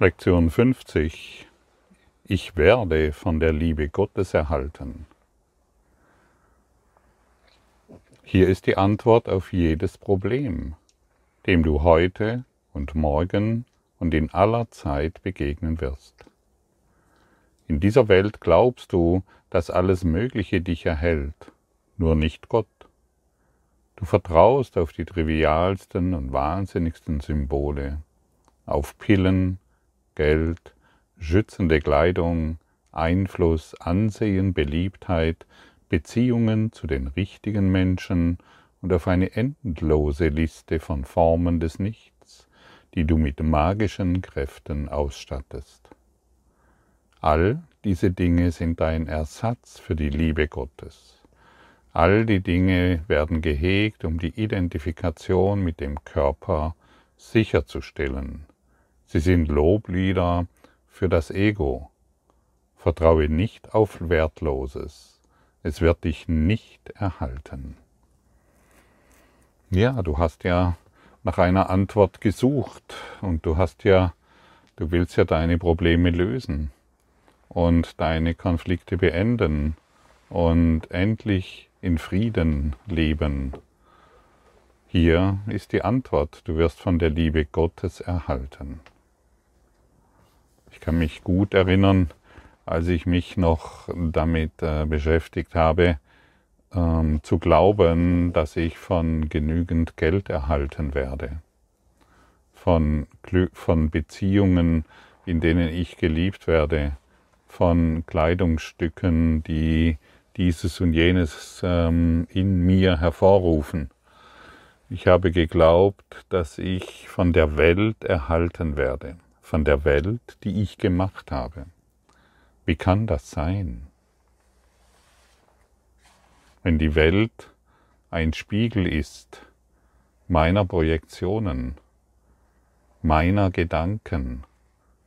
Lektion 50. Ich werde von der Liebe Gottes erhalten. Hier ist die Antwort auf jedes Problem, dem du heute und morgen und in aller Zeit begegnen wirst. In dieser Welt glaubst du, dass alles Mögliche dich erhält, nur nicht Gott. Du vertraust auf die trivialsten und wahnsinnigsten Symbole, auf Pillen, Geld, schützende Kleidung, Einfluss, Ansehen, Beliebtheit, Beziehungen zu den richtigen Menschen und auf eine endlose Liste von Formen des Nichts, die du mit magischen Kräften ausstattest. All diese Dinge sind ein Ersatz für die Liebe Gottes. All die Dinge werden gehegt, um die Identifikation mit dem Körper sicherzustellen. Sie sind Loblieder für das Ego. Vertraue nicht auf Wertloses. Es wird dich nicht erhalten. Ja, du hast ja nach einer Antwort gesucht und du hast ja, du willst ja deine Probleme lösen und deine Konflikte beenden und endlich in Frieden leben? Hier ist die Antwort, du wirst von der Liebe Gottes erhalten. Kann mich gut erinnern, als ich mich noch damit äh, beschäftigt habe, ähm, zu glauben, dass ich von genügend Geld erhalten werde, von, von Beziehungen, in denen ich geliebt werde, von Kleidungsstücken, die dieses und jenes ähm, in mir hervorrufen. Ich habe geglaubt, dass ich von der Welt erhalten werde, von der Welt, die ich gemacht habe. Wie kann das sein? Wenn die Welt ein Spiegel ist meiner Projektionen, meiner Gedanken,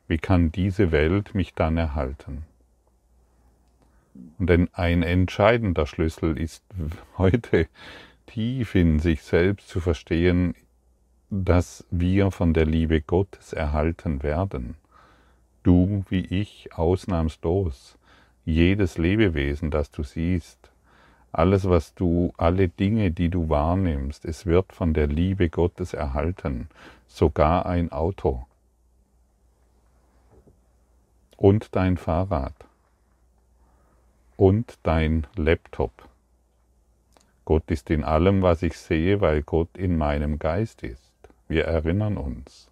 wie kann diese Welt mich dann erhalten? Und ein entscheidender Schlüssel ist heute tief in sich selbst zu verstehen, dass wir von der Liebe Gottes erhalten werden. Du wie ich ausnahmslos, jedes Lebewesen, das du siehst, alles, was du, alle Dinge, die du wahrnimmst, es wird von der Liebe Gottes erhalten, sogar ein Auto und dein Fahrrad und dein Laptop. Gott ist in allem, was ich sehe, weil Gott in meinem Geist ist. Wir erinnern uns.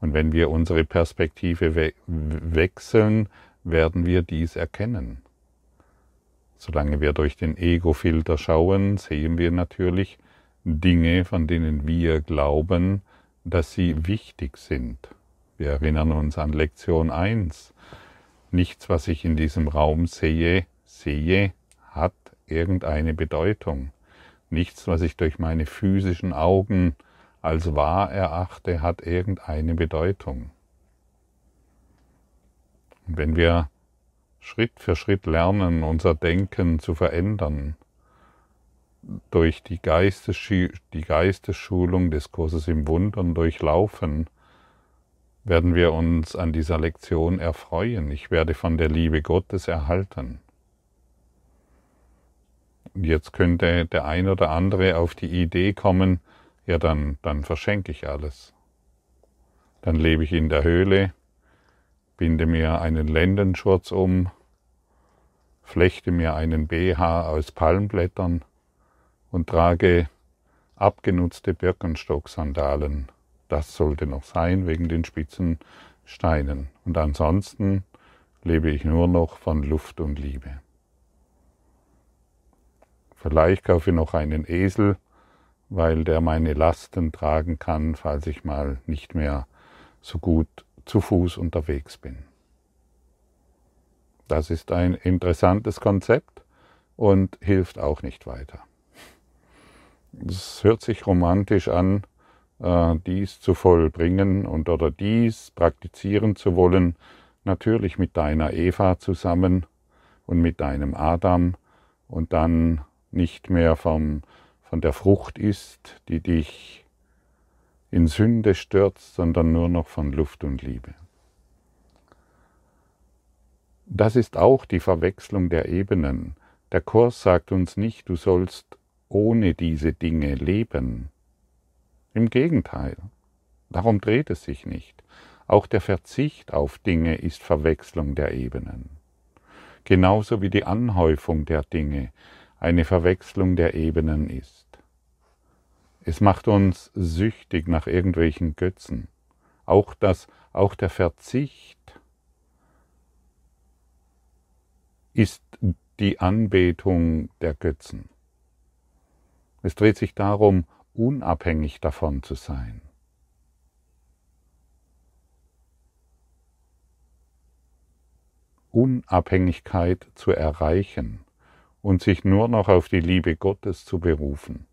Und wenn wir unsere Perspektive we wechseln, werden wir dies erkennen. Solange wir durch den Ego-Filter schauen, sehen wir natürlich Dinge, von denen wir glauben, dass sie wichtig sind. Wir erinnern uns an Lektion 1. Nichts, was ich in diesem Raum sehe, sehe, hat irgendeine Bedeutung. Nichts, was ich durch meine physischen Augen als wahr erachte, hat irgendeine Bedeutung. Und wenn wir Schritt für Schritt lernen, unser Denken zu verändern, durch die, die Geistesschulung des Kurses im Wundern durchlaufen, werden wir uns an dieser Lektion erfreuen. Ich werde von der Liebe Gottes erhalten. Jetzt könnte der ein oder andere auf die Idee kommen, ja dann, dann verschenke ich alles. Dann lebe ich in der Höhle, binde mir einen Lendenschurz um, flechte mir einen BH aus Palmblättern und trage abgenutzte Birkenstock-Sandalen das sollte noch sein wegen den spitzen Steinen. Und ansonsten lebe ich nur noch von Luft und Liebe. Vielleicht kaufe ich noch einen Esel, weil der meine Lasten tragen kann, falls ich mal nicht mehr so gut zu Fuß unterwegs bin. Das ist ein interessantes Konzept und hilft auch nicht weiter. Es hört sich romantisch an, äh, dies zu vollbringen und oder dies praktizieren zu wollen, natürlich mit deiner Eva zusammen und mit deinem Adam und dann nicht mehr vom, von der Frucht ist, die dich in Sünde stürzt, sondern nur noch von Luft und Liebe. Das ist auch die Verwechslung der Ebenen. Der Kurs sagt uns nicht, du sollst ohne diese Dinge leben. Im Gegenteil, darum dreht es sich nicht. Auch der Verzicht auf Dinge ist Verwechslung der Ebenen. Genauso wie die Anhäufung der Dinge eine Verwechslung der Ebenen ist. Es macht uns süchtig nach irgendwelchen Götzen. Auch das, auch der Verzicht ist die Anbetung der Götzen. Es dreht sich darum, unabhängig davon zu sein. Unabhängigkeit zu erreichen und sich nur noch auf die Liebe Gottes zu berufen.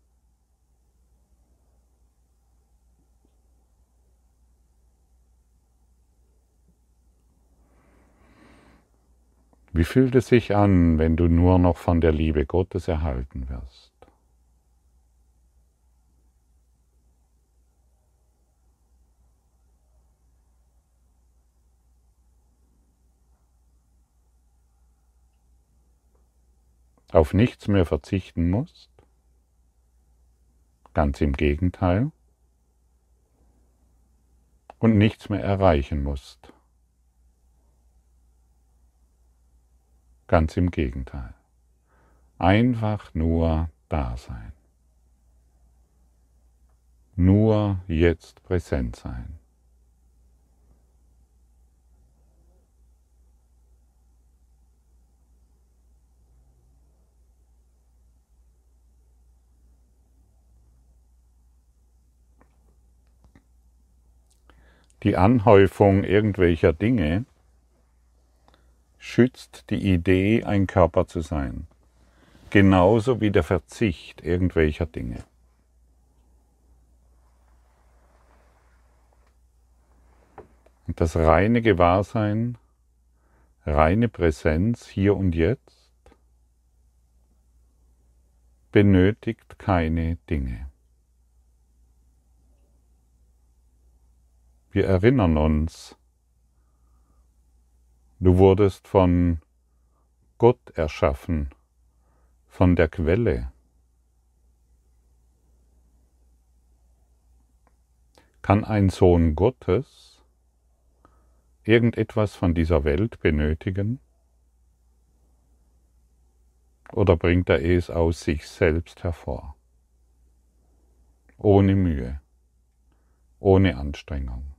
Wie fühlt es sich an, wenn du nur noch von der Liebe Gottes erhalten wirst? Auf nichts mehr verzichten musst? Ganz im Gegenteil. Und nichts mehr erreichen musst. Ganz im Gegenteil. Einfach nur da sein. Nur jetzt präsent sein. Die Anhäufung irgendwelcher Dinge schützt die Idee, ein Körper zu sein, genauso wie der Verzicht irgendwelcher Dinge. Und das reine Gewahrsein, reine Präsenz hier und jetzt benötigt keine Dinge. Wir erinnern uns, Du wurdest von Gott erschaffen, von der Quelle. Kann ein Sohn Gottes irgendetwas von dieser Welt benötigen? Oder bringt er es aus sich selbst hervor? Ohne Mühe, ohne Anstrengung.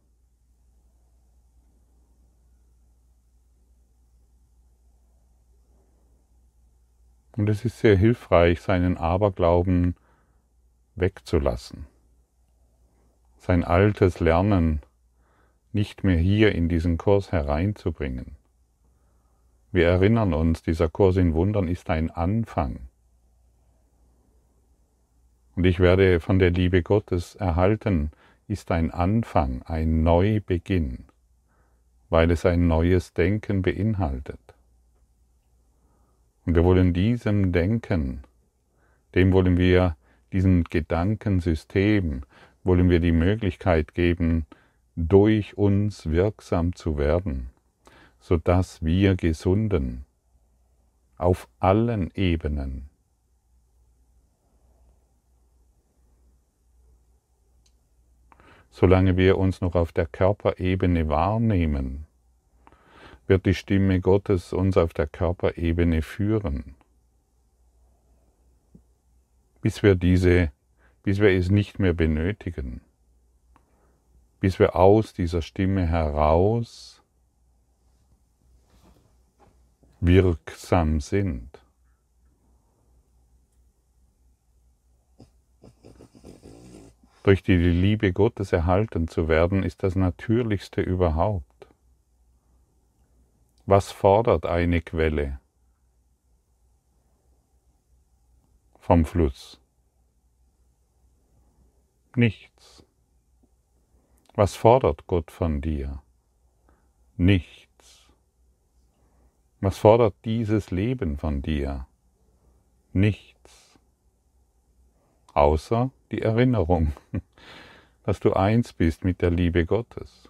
Und es ist sehr hilfreich, seinen Aberglauben wegzulassen, sein altes Lernen nicht mehr hier in diesen Kurs hereinzubringen. Wir erinnern uns, dieser Kurs in Wundern ist ein Anfang. Und ich werde von der Liebe Gottes erhalten, ist ein Anfang, ein Neubeginn, weil es ein neues Denken beinhaltet. Und wir wollen diesem Denken, dem wollen wir, diesem Gedankensystem, wollen wir die Möglichkeit geben, durch uns wirksam zu werden, sodass wir gesunden auf allen Ebenen. Solange wir uns noch auf der Körperebene wahrnehmen, wird die Stimme Gottes uns auf der Körperebene führen, bis wir diese, bis wir es nicht mehr benötigen, bis wir aus dieser Stimme heraus wirksam sind. Durch die Liebe Gottes erhalten zu werden, ist das Natürlichste überhaupt. Was fordert eine Quelle vom Fluss? Nichts. Was fordert Gott von dir? Nichts. Was fordert dieses Leben von dir? Nichts. Außer die Erinnerung. dass du eins bist mit der Liebe Gottes,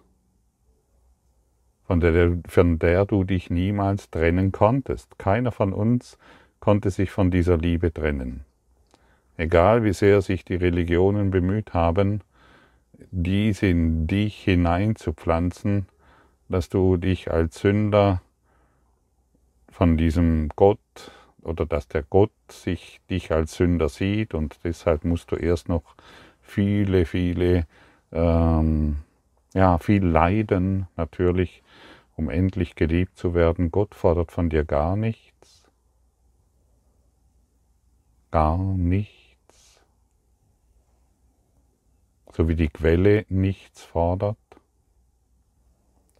von der, von der du dich niemals trennen konntest. Keiner von uns konnte sich von dieser Liebe trennen. Egal wie sehr sich die Religionen bemüht haben, dies in dich hineinzupflanzen, dass du dich als Sünder von diesem Gott oder dass der Gott sich dich als Sünder sieht und deshalb musst du erst noch viele, viele, ähm, ja, viel leiden natürlich, um endlich geliebt zu werden. Gott fordert von dir gar nichts. Gar nichts. So wie die Quelle nichts fordert.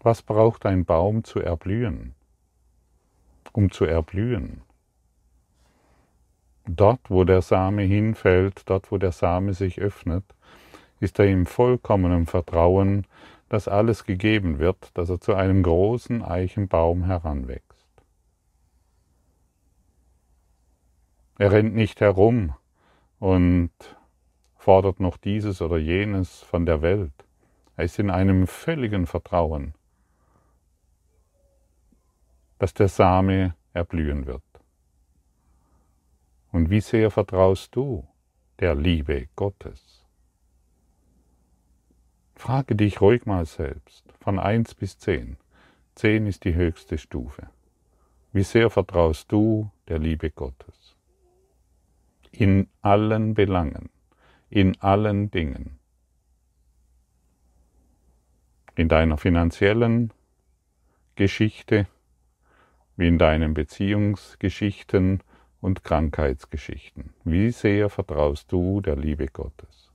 Was braucht ein Baum zu erblühen? Um zu erblühen. Dort, wo der Same hinfällt, dort, wo der Same sich öffnet, ist er im vollkommenen Vertrauen, dass alles gegeben wird, dass er zu einem großen Eichenbaum heranwächst. Er rennt nicht herum und fordert noch dieses oder jenes von der Welt. Er ist in einem völligen Vertrauen, dass der Same erblühen wird. Und wie sehr vertraust du der Liebe Gottes? Frage dich ruhig mal selbst, von 1 bis 10. 10 ist die höchste Stufe. Wie sehr vertraust du der Liebe Gottes? In allen Belangen, in allen Dingen. In deiner finanziellen Geschichte, wie in deinen Beziehungsgeschichten, und Krankheitsgeschichten. Wie sehr vertraust du der Liebe Gottes?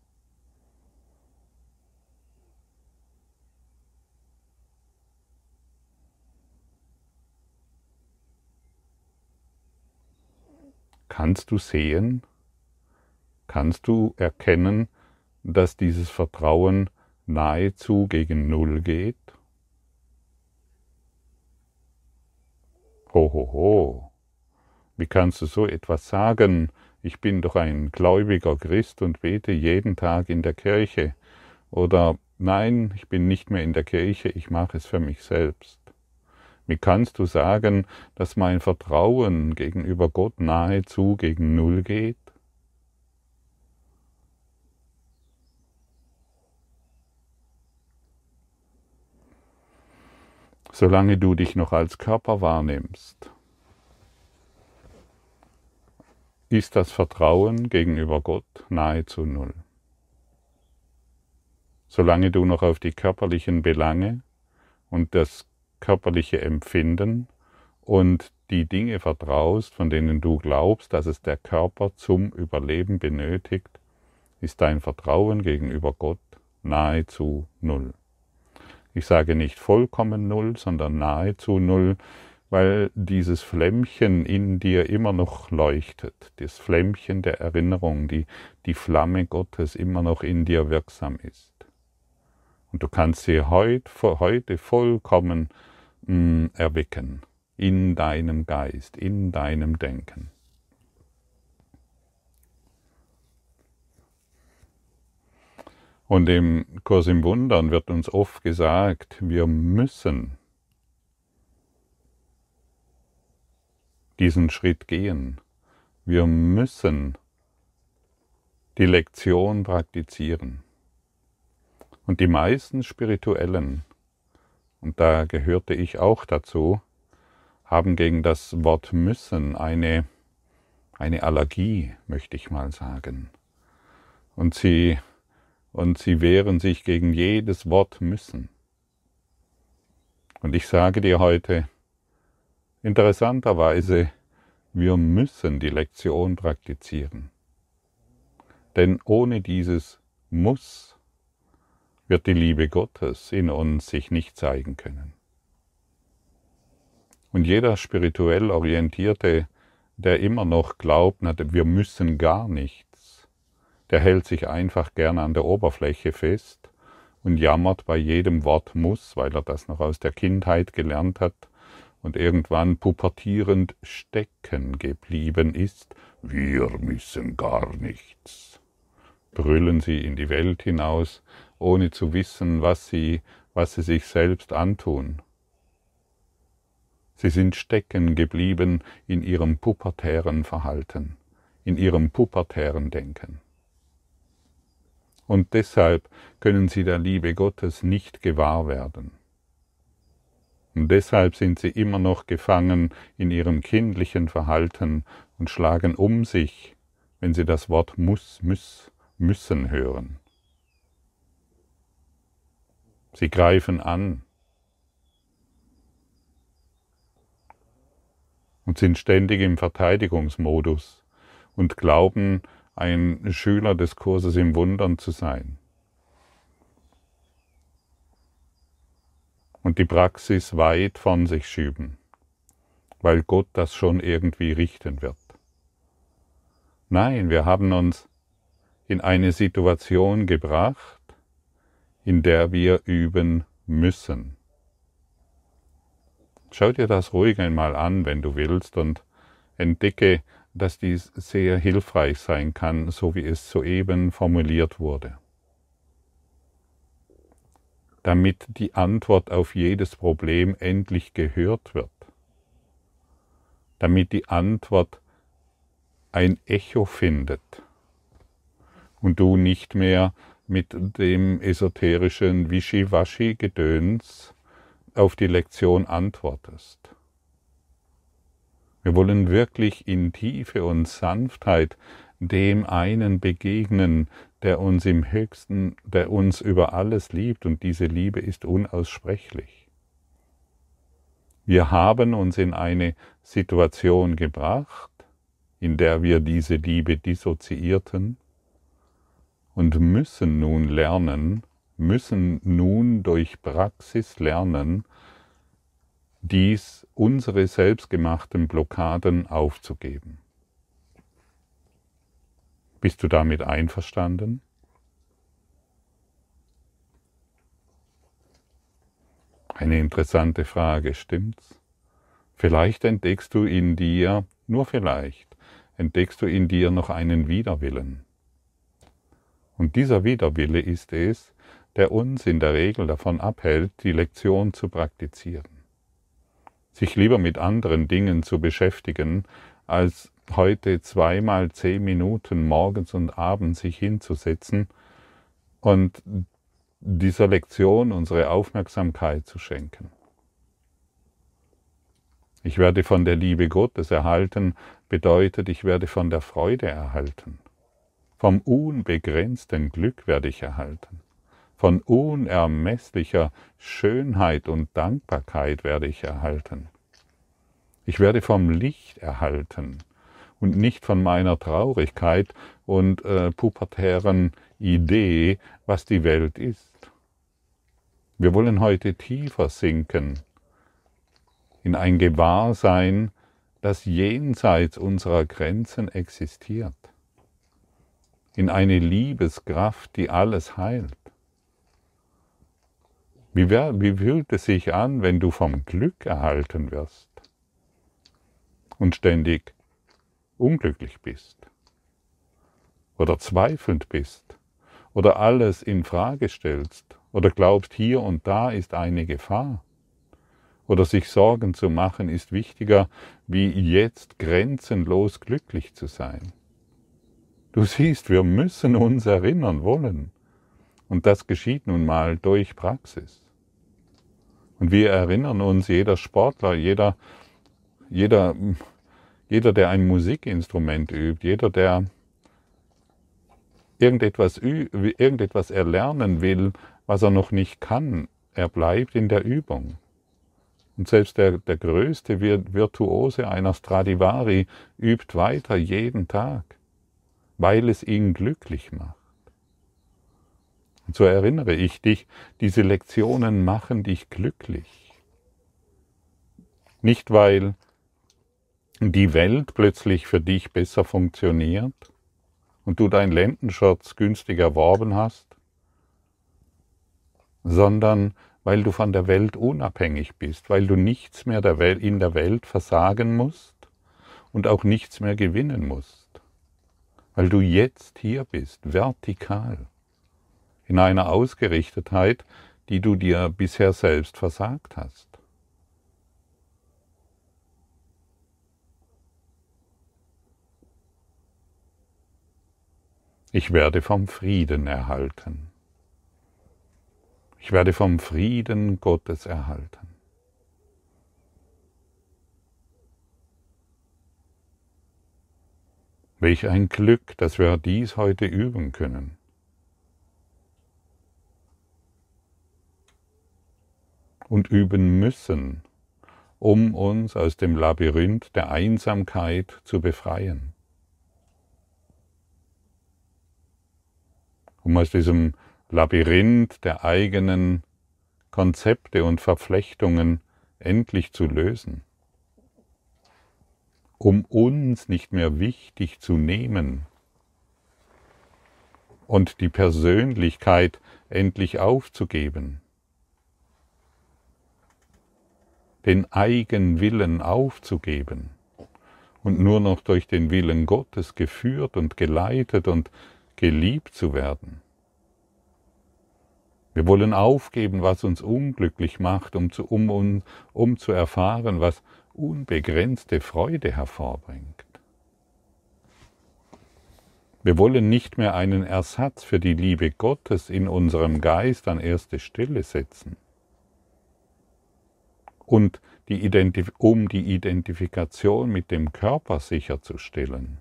Kannst du sehen, kannst du erkennen, dass dieses Vertrauen nahezu gegen Null geht? Ho, ho, ho. Wie kannst du so etwas sagen? Ich bin doch ein gläubiger Christ und bete jeden Tag in der Kirche. Oder nein, ich bin nicht mehr in der Kirche, ich mache es für mich selbst. Wie kannst du sagen, dass mein Vertrauen gegenüber Gott nahezu gegen Null geht? Solange du dich noch als Körper wahrnimmst, ist das Vertrauen gegenüber Gott nahezu null. Solange du noch auf die körperlichen Belange und das körperliche Empfinden und die Dinge vertraust, von denen du glaubst, dass es der Körper zum Überleben benötigt, ist dein Vertrauen gegenüber Gott nahezu null. Ich sage nicht vollkommen null, sondern nahezu null, weil dieses Flämmchen in dir immer noch leuchtet, das Flämmchen der Erinnerung, die, die Flamme Gottes immer noch in dir wirksam ist. Und du kannst sie heut, heute vollkommen mm, erwecken, in deinem Geist, in deinem Denken. Und im Kurs im Wundern wird uns oft gesagt, wir müssen diesen Schritt gehen. Wir müssen die Lektion praktizieren. Und die meisten Spirituellen, und da gehörte ich auch dazu, haben gegen das Wort müssen eine, eine Allergie, möchte ich mal sagen. Und sie, und sie wehren sich gegen jedes Wort müssen. Und ich sage dir heute, Interessanterweise, wir müssen die Lektion praktizieren. Denn ohne dieses Muss wird die Liebe Gottes in uns sich nicht zeigen können. Und jeder spirituell Orientierte, der immer noch glaubt, wir müssen gar nichts, der hält sich einfach gern an der Oberfläche fest und jammert bei jedem Wort muss, weil er das noch aus der Kindheit gelernt hat und irgendwann pubertierend stecken geblieben ist, wir müssen gar nichts. Brüllen sie in die Welt hinaus ohne zu wissen, was sie, was sie sich selbst antun. Sie sind stecken geblieben in ihrem pubertären Verhalten, in ihrem pubertären Denken. Und deshalb können sie der Liebe Gottes nicht gewahr werden. Und deshalb sind sie immer noch gefangen in ihrem kindlichen Verhalten und schlagen um sich, wenn sie das Wort muss, muss, müssen hören. Sie greifen an und sind ständig im Verteidigungsmodus und glauben, ein Schüler des Kurses im Wundern zu sein. Und die Praxis weit von sich schieben, weil Gott das schon irgendwie richten wird. Nein, wir haben uns in eine Situation gebracht, in der wir üben müssen. Schau dir das ruhig einmal an, wenn du willst, und entdecke, dass dies sehr hilfreich sein kann, so wie es soeben formuliert wurde. Damit die Antwort auf jedes Problem endlich gehört wird. Damit die Antwort ein Echo findet und du nicht mehr mit dem esoterischen Wischiwaschi-Gedöns auf die Lektion antwortest. Wir wollen wirklich in Tiefe und Sanftheit dem einen begegnen, der uns im höchsten, der uns über alles liebt, und diese Liebe ist unaussprechlich. Wir haben uns in eine Situation gebracht, in der wir diese Liebe dissoziierten und müssen nun lernen, müssen nun durch Praxis lernen, dies unsere selbstgemachten Blockaden aufzugeben. Bist du damit einverstanden? Eine interessante Frage, stimmt's? Vielleicht entdeckst du in dir, nur vielleicht, entdeckst du in dir noch einen Widerwillen. Und dieser Widerwille ist es, der uns in der Regel davon abhält, die Lektion zu praktizieren. Sich lieber mit anderen Dingen zu beschäftigen, als heute zweimal zehn Minuten morgens und abends sich hinzusetzen und dieser Lektion unsere Aufmerksamkeit zu schenken. Ich werde von der Liebe Gottes erhalten, bedeutet, ich werde von der Freude erhalten. Vom unbegrenzten Glück werde ich erhalten. Von unermesslicher Schönheit und Dankbarkeit werde ich erhalten. Ich werde vom Licht erhalten und nicht von meiner Traurigkeit und äh, pubertären Idee, was die Welt ist. Wir wollen heute tiefer sinken in ein Gewahrsein, das jenseits unserer Grenzen existiert, in eine Liebeskraft, die alles heilt. Wie, wär, wie fühlt es sich an, wenn du vom Glück erhalten wirst und ständig unglücklich bist oder zweifelnd bist oder alles in Frage stellst oder glaubst, hier und da ist eine Gefahr oder sich Sorgen zu machen ist wichtiger, wie jetzt grenzenlos glücklich zu sein. Du siehst, wir müssen uns erinnern wollen. Und das geschieht nun mal durch Praxis. Und wir erinnern uns, jeder Sportler, jeder, jeder, jeder, der ein Musikinstrument übt, jeder, der irgendetwas, irgendetwas erlernen will, was er noch nicht kann, er bleibt in der Übung. Und selbst der, der größte Virtuose einer Stradivari übt weiter jeden Tag, weil es ihn glücklich macht. Und so erinnere ich dich, diese Lektionen machen dich glücklich. Nicht weil die Welt plötzlich für dich besser funktioniert und du dein Lendenschurz günstig erworben hast, sondern weil du von der Welt unabhängig bist, weil du nichts mehr in der Welt versagen musst und auch nichts mehr gewinnen musst, weil du jetzt hier bist, vertikal in einer Ausgerichtetheit, die du dir bisher selbst versagt hast. Ich werde vom Frieden erhalten. Ich werde vom Frieden Gottes erhalten. Welch ein Glück, dass wir dies heute üben können. Und üben müssen, um uns aus dem Labyrinth der Einsamkeit zu befreien. Um aus diesem Labyrinth der eigenen Konzepte und Verflechtungen endlich zu lösen um uns nicht mehr wichtig zu nehmen. Und die Persönlichkeit endlich aufzugeben, den Eigenwillen aufzugeben. Und nur noch durch den Willen Gottes geführt und geleitet und geliebt zu werden. Wir wollen aufgeben, was uns unglücklich macht, um zu, um, um zu erfahren, was unbegrenzte Freude hervorbringt. Wir wollen nicht mehr einen Ersatz für die Liebe Gottes in unserem Geist an erste Stelle setzen. Und die um die Identifikation mit dem Körper sicherzustellen.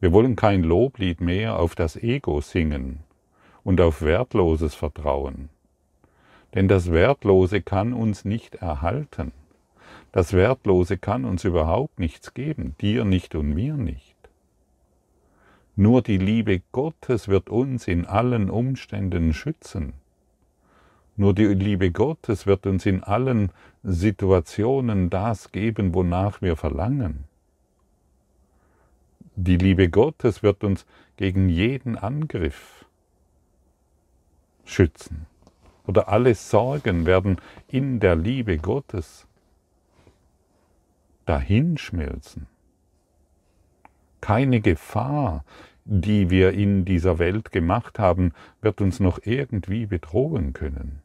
Wir wollen kein Loblied mehr auf das Ego singen und auf wertloses Vertrauen. Denn das Wertlose kann uns nicht erhalten. Das Wertlose kann uns überhaupt nichts geben, dir nicht und mir nicht. Nur die Liebe Gottes wird uns in allen Umständen schützen. Nur die Liebe Gottes wird uns in allen Situationen das geben, wonach wir verlangen. Die Liebe Gottes wird uns gegen jeden Angriff schützen. Oder alle Sorgen werden in der Liebe Gottes dahinschmelzen. Keine Gefahr, die wir in dieser Welt gemacht haben, wird uns noch irgendwie bedrohen können.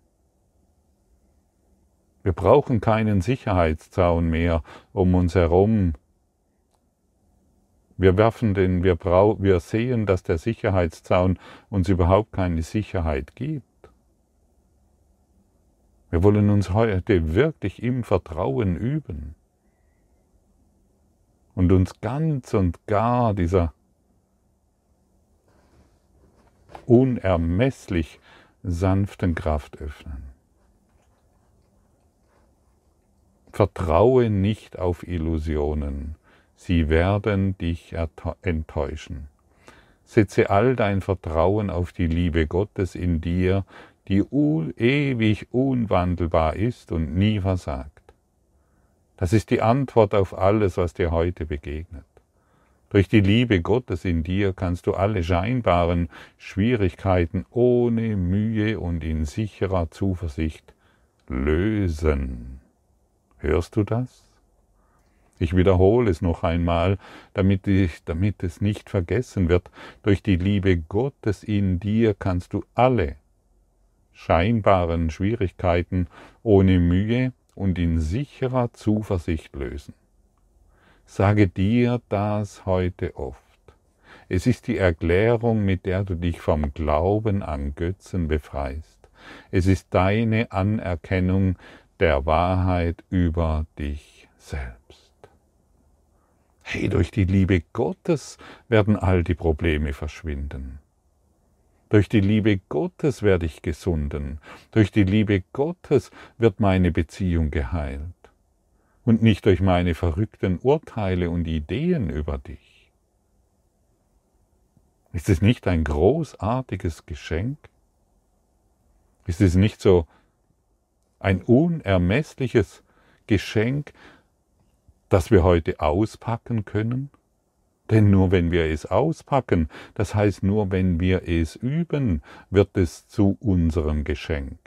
Wir brauchen keinen Sicherheitszaun mehr um uns herum. Wir werfen den, wir, brau, wir sehen, dass der Sicherheitszaun uns überhaupt keine Sicherheit gibt. Wir wollen uns heute wirklich im Vertrauen üben und uns ganz und gar dieser unermesslich sanften Kraft öffnen. Vertraue nicht auf Illusionen, sie werden dich enttäuschen. Setze all dein Vertrauen auf die Liebe Gottes in dir, die ewig unwandelbar ist und nie versagt. Das ist die Antwort auf alles, was dir heute begegnet. Durch die Liebe Gottes in dir kannst du alle scheinbaren Schwierigkeiten ohne Mühe und in sicherer Zuversicht lösen. Hörst du das? Ich wiederhole es noch einmal, damit, ich, damit es nicht vergessen wird. Durch die Liebe Gottes in dir kannst du alle scheinbaren Schwierigkeiten ohne Mühe und in sicherer Zuversicht lösen. Sage dir das heute oft. Es ist die Erklärung, mit der du dich vom Glauben an Götzen befreist. Es ist deine Anerkennung der Wahrheit über dich selbst. Hey, durch die Liebe Gottes werden all die Probleme verschwinden. Durch die Liebe Gottes werde ich gesunden. Durch die Liebe Gottes wird meine Beziehung geheilt. Und nicht durch meine verrückten Urteile und Ideen über dich. Ist es nicht ein großartiges Geschenk? Ist es nicht so ein unermessliches Geschenk, das wir heute auspacken können? Denn nur wenn wir es auspacken, das heißt nur wenn wir es üben, wird es zu unserem Geschenk.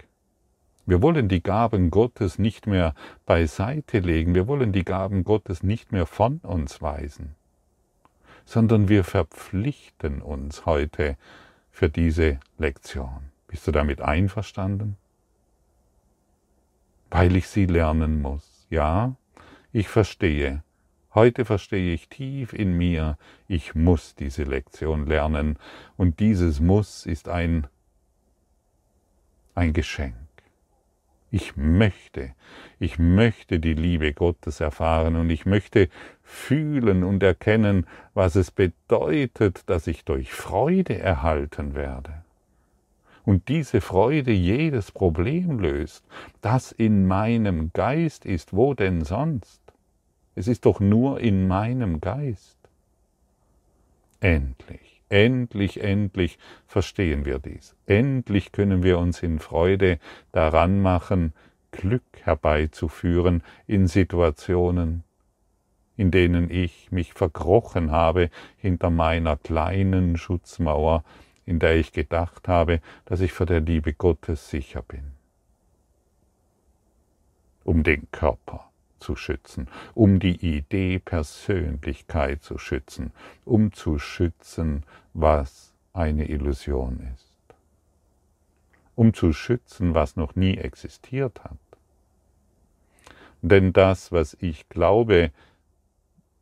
Wir wollen die Gaben Gottes nicht mehr beiseite legen, wir wollen die Gaben Gottes nicht mehr von uns weisen, sondern wir verpflichten uns heute, für diese Lektion. Bist du damit einverstanden? Weil ich sie lernen muss. Ja, ich verstehe. Heute verstehe ich tief in mir, ich muss diese Lektion lernen. Und dieses Muss ist ein, ein Geschenk. Ich möchte, ich möchte die Liebe Gottes erfahren und ich möchte fühlen und erkennen, was es bedeutet, dass ich durch Freude erhalten werde. Und diese Freude jedes Problem löst, das in meinem Geist ist, wo denn sonst? Es ist doch nur in meinem Geist. Endlich. Endlich, endlich verstehen wir dies. Endlich können wir uns in Freude daran machen, Glück herbeizuführen in Situationen, in denen ich mich verkrochen habe hinter meiner kleinen Schutzmauer, in der ich gedacht habe, dass ich vor der Liebe Gottes sicher bin. Um den Körper zu schützen, um die Idee Persönlichkeit zu schützen, um zu schützen, was eine Illusion ist, um zu schützen, was noch nie existiert hat. Denn das, was ich glaube,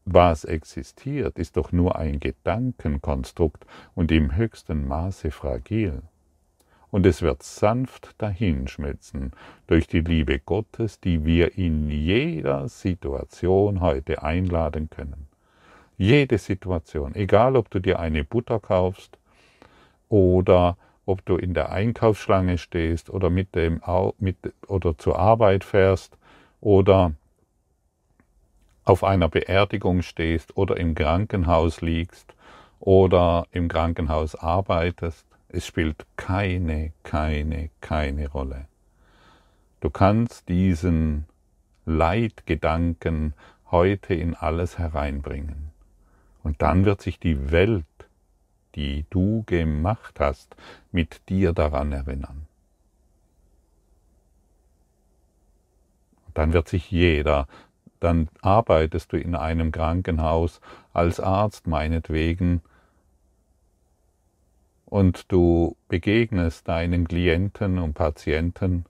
was existiert, ist doch nur ein Gedankenkonstrukt und im höchsten Maße fragil und es wird sanft dahinschmelzen durch die Liebe Gottes, die wir in jeder Situation heute einladen können. Jede Situation, egal ob du dir eine Butter kaufst oder ob du in der Einkaufsschlange stehst oder mit dem mit, oder zur Arbeit fährst oder auf einer Beerdigung stehst oder im Krankenhaus liegst oder im Krankenhaus arbeitest es spielt keine, keine, keine Rolle. Du kannst diesen Leitgedanken heute in alles hereinbringen. Und dann wird sich die Welt, die du gemacht hast, mit dir daran erinnern. Und dann wird sich jeder, dann arbeitest du in einem Krankenhaus als Arzt meinetwegen, und du begegnest deinen Klienten und Patienten,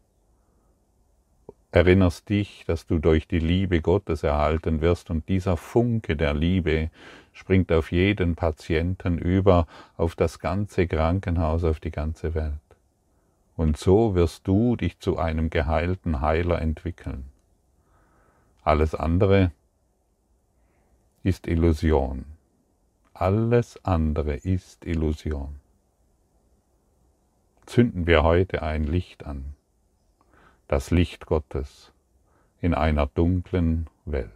erinnerst dich, dass du durch die Liebe Gottes erhalten wirst und dieser Funke der Liebe springt auf jeden Patienten über, auf das ganze Krankenhaus, auf die ganze Welt. Und so wirst du dich zu einem geheilten Heiler entwickeln. Alles andere ist Illusion. Alles andere ist Illusion zünden wir heute ein Licht an, das Licht Gottes in einer dunklen Welt.